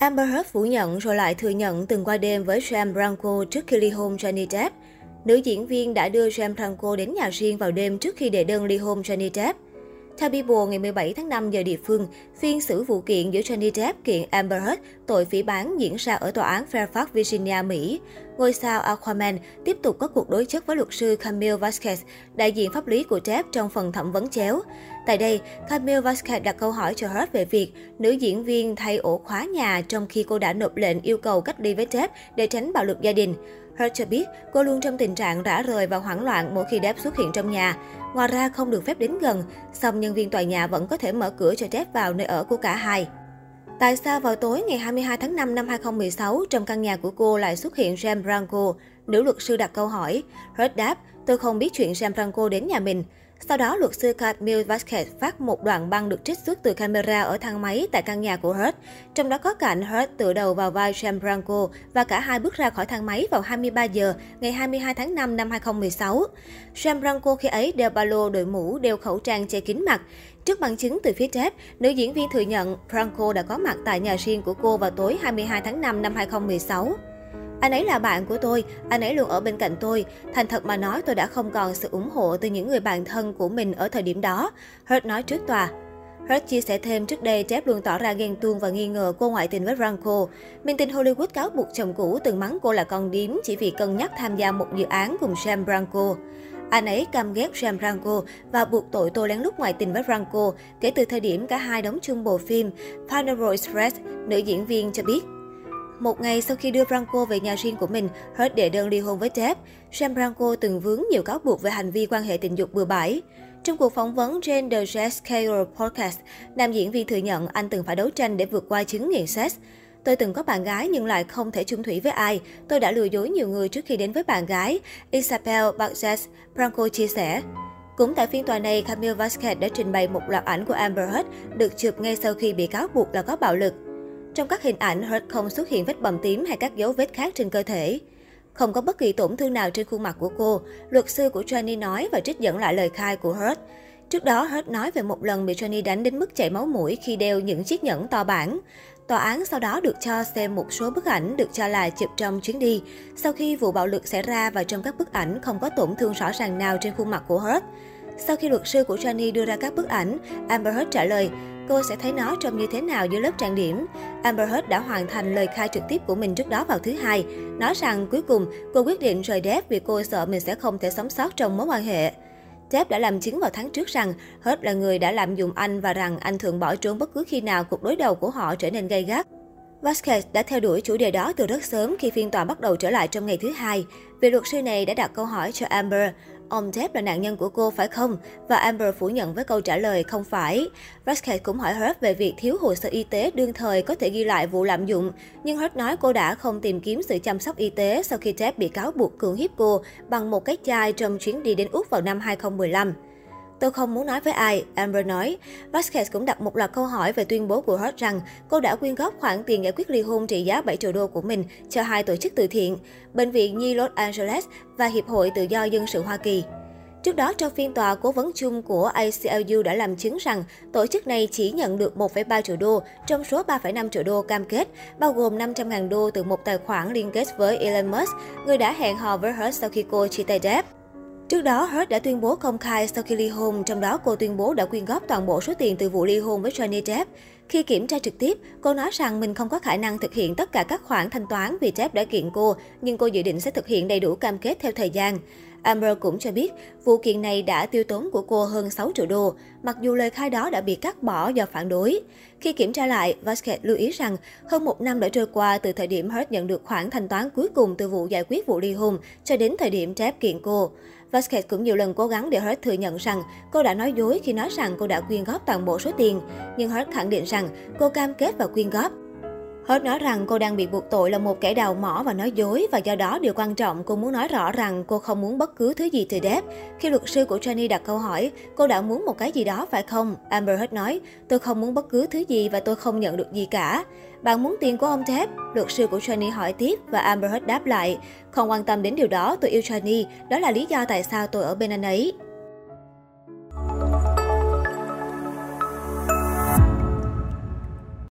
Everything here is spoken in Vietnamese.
Amber Heard phủ nhận rồi lại thừa nhận từng qua đêm với Sam Branco trước khi ly hôn Johnny Depp. Nữ diễn viên đã đưa Sam Branco đến nhà riêng vào đêm trước khi đệ đơn ly hôn Johnny Depp. Theo Bible, ngày 17 tháng 5 giờ địa phương, phiên xử vụ kiện giữa Johnny Depp kiện Amber Heard tội phỉ bán diễn ra ở tòa án Fairfax, Virginia, Mỹ. Ngôi sao Aquaman tiếp tục có cuộc đối chất với luật sư Camille Vasquez, đại diện pháp lý của Jeff trong phần thẩm vấn chéo. Tại đây, Camille Vasquez đặt câu hỏi cho Hurt về việc nữ diễn viên thay ổ khóa nhà trong khi cô đã nộp lệnh yêu cầu cách ly với Jeff để tránh bạo lực gia đình. Hurt cho biết cô luôn trong tình trạng rã rời và hoảng loạn mỗi khi Depp xuất hiện trong nhà. Ngoài ra không được phép đến gần, song nhân viên tòa nhà vẫn có thể mở cửa cho Depp vào nơi ở của cả hai. Tại sao vào tối ngày 22 tháng 5 năm 2016, trong căn nhà của cô lại xuất hiện Sam Branco? Nữ luật sư đặt câu hỏi. Heard đáp, tôi không biết chuyện Sam Branco đến nhà mình. Sau đó, luật sư Camille Vasquez phát một đoạn băng được trích xuất từ camera ở thang máy tại căn nhà của Hurt. Trong đó có cảnh Hurt tựa đầu vào vai Sam Branco và cả hai bước ra khỏi thang máy vào 23 giờ ngày 22 tháng 5 năm 2016. Sam Branco khi ấy đeo ba lô, đội mũ, đeo khẩu trang che kín mặt. Trước bằng chứng từ phía Jeff, nữ diễn viên thừa nhận Branco đã có mặt tại nhà riêng của cô vào tối 22 tháng 5 năm 2016. Anh ấy là bạn của tôi, anh ấy luôn ở bên cạnh tôi. Thành thật mà nói tôi đã không còn sự ủng hộ từ những người bạn thân của mình ở thời điểm đó. Hurt nói trước tòa. Hurt chia sẻ thêm trước đây Jeff luôn tỏ ra ghen tuông và nghi ngờ cô ngoại tình với Franco. Minh tinh Hollywood cáo buộc chồng cũ từng mắng cô là con điếm chỉ vì cân nhắc tham gia một dự án cùng Sam Franco. Anh ấy cam ghét Sam Branco và buộc tội tôi lén lút ngoại tình với Branco kể từ thời điểm cả hai đóng chung bộ phim Final Express, nữ diễn viên cho biết. Một ngày sau khi đưa Branco về nhà riêng của mình, Hurt đệ đơn ly hôn với Depp. Sam Branco từng vướng nhiều cáo buộc về hành vi quan hệ tình dục bừa bãi. Trong cuộc phỏng vấn trên The Jazz Carol Podcast, nam diễn viên thừa nhận anh từng phải đấu tranh để vượt qua chứng nghiện sex. Tôi từng có bạn gái nhưng lại không thể chung thủy với ai. Tôi đã lừa dối nhiều người trước khi đến với bạn gái. Isabel Barges, Branco chia sẻ. Cũng tại phiên tòa này, Camille Vasquez đã trình bày một loạt ảnh của Amber Heard được chụp ngay sau khi bị cáo buộc là có bạo lực. Trong các hình ảnh, Hurt không xuất hiện vết bầm tím hay các dấu vết khác trên cơ thể. Không có bất kỳ tổn thương nào trên khuôn mặt của cô, luật sư của Johnny nói và trích dẫn lại lời khai của Hurt. Trước đó, Hurt nói về một lần bị Johnny đánh đến mức chảy máu mũi khi đeo những chiếc nhẫn to bản. Tòa án sau đó được cho xem một số bức ảnh được cho là chụp trong chuyến đi, sau khi vụ bạo lực xảy ra và trong các bức ảnh không có tổn thương rõ ràng nào trên khuôn mặt của Hurt. Sau khi luật sư của Johnny đưa ra các bức ảnh, Amber Heard trả lời, cô sẽ thấy nó trông như thế nào dưới lớp trang điểm. Amber Heard đã hoàn thành lời khai trực tiếp của mình trước đó vào thứ hai, nói rằng cuối cùng cô quyết định rời Depp vì cô sợ mình sẽ không thể sống sót trong mối quan hệ. Depp đã làm chứng vào tháng trước rằng Heard là người đã lạm dụng anh và rằng anh thường bỏ trốn bất cứ khi nào cuộc đối đầu của họ trở nên gay gắt. Vasquez đã theo đuổi chủ đề đó từ rất sớm khi phiên tòa bắt đầu trở lại trong ngày thứ hai. Vị luật sư này đã đặt câu hỏi cho Amber, ông Depp là nạn nhân của cô phải không? Và Amber phủ nhận với câu trả lời không phải. Vasquez cũng hỏi Heard về việc thiếu hồ sơ y tế đương thời có thể ghi lại vụ lạm dụng. Nhưng Heard nói cô đã không tìm kiếm sự chăm sóc y tế sau khi Depp bị cáo buộc cưỡng hiếp cô bằng một cái chai trong chuyến đi đến Úc vào năm 2015. Tôi không muốn nói với ai, Amber nói. Vasquez cũng đặt một loạt câu hỏi về tuyên bố của Hot rằng cô đã quyên góp khoản tiền giải quyết ly hôn trị giá 7 triệu đô của mình cho hai tổ chức từ thiện, Bệnh viện Nhi Los Angeles và Hiệp hội Tự do Dân sự Hoa Kỳ. Trước đó, trong phiên tòa, cố vấn chung của ACLU đã làm chứng rằng tổ chức này chỉ nhận được 1,3 triệu đô trong số 3,5 triệu đô cam kết, bao gồm 500.000 đô từ một tài khoản liên kết với Elon Musk, người đã hẹn hò với Hurt sau khi cô chia tay Depp. Trước đó, Hurt đã tuyên bố công khai sau khi ly hôn, trong đó cô tuyên bố đã quyên góp toàn bộ số tiền từ vụ ly hôn với Johnny Depp. Khi kiểm tra trực tiếp, cô nói rằng mình không có khả năng thực hiện tất cả các khoản thanh toán vì Depp đã kiện cô, nhưng cô dự định sẽ thực hiện đầy đủ cam kết theo thời gian. Amber cũng cho biết, vụ kiện này đã tiêu tốn của cô hơn 6 triệu đô, mặc dù lời khai đó đã bị cắt bỏ do phản đối. Khi kiểm tra lại, Vasquez lưu ý rằng hơn một năm đã trôi qua từ thời điểm Heard nhận được khoản thanh toán cuối cùng từ vụ giải quyết vụ ly hôn cho đến thời điểm Depp kiện cô. Vasquez cũng nhiều lần cố gắng để Heard thừa nhận rằng cô đã nói dối khi nói rằng cô đã quyên góp toàn bộ số tiền. Nhưng Heard khẳng định rằng cô cam kết và quyên góp. Hớt nói rằng cô đang bị buộc tội là một kẻ đào mỏ và nói dối và do đó điều quan trọng cô muốn nói rõ rằng cô không muốn bất cứ thứ gì từ Depp. Khi luật sư của Jenny đặt câu hỏi, cô đã muốn một cái gì đó phải không? Amber Heard nói, tôi không muốn bất cứ thứ gì và tôi không nhận được gì cả. Bạn muốn tiền của ông Depp? Luật sư của Johnny hỏi tiếp và Amber Heard đáp lại, không quan tâm đến điều đó, tôi yêu Johnny, đó là lý do tại sao tôi ở bên anh ấy.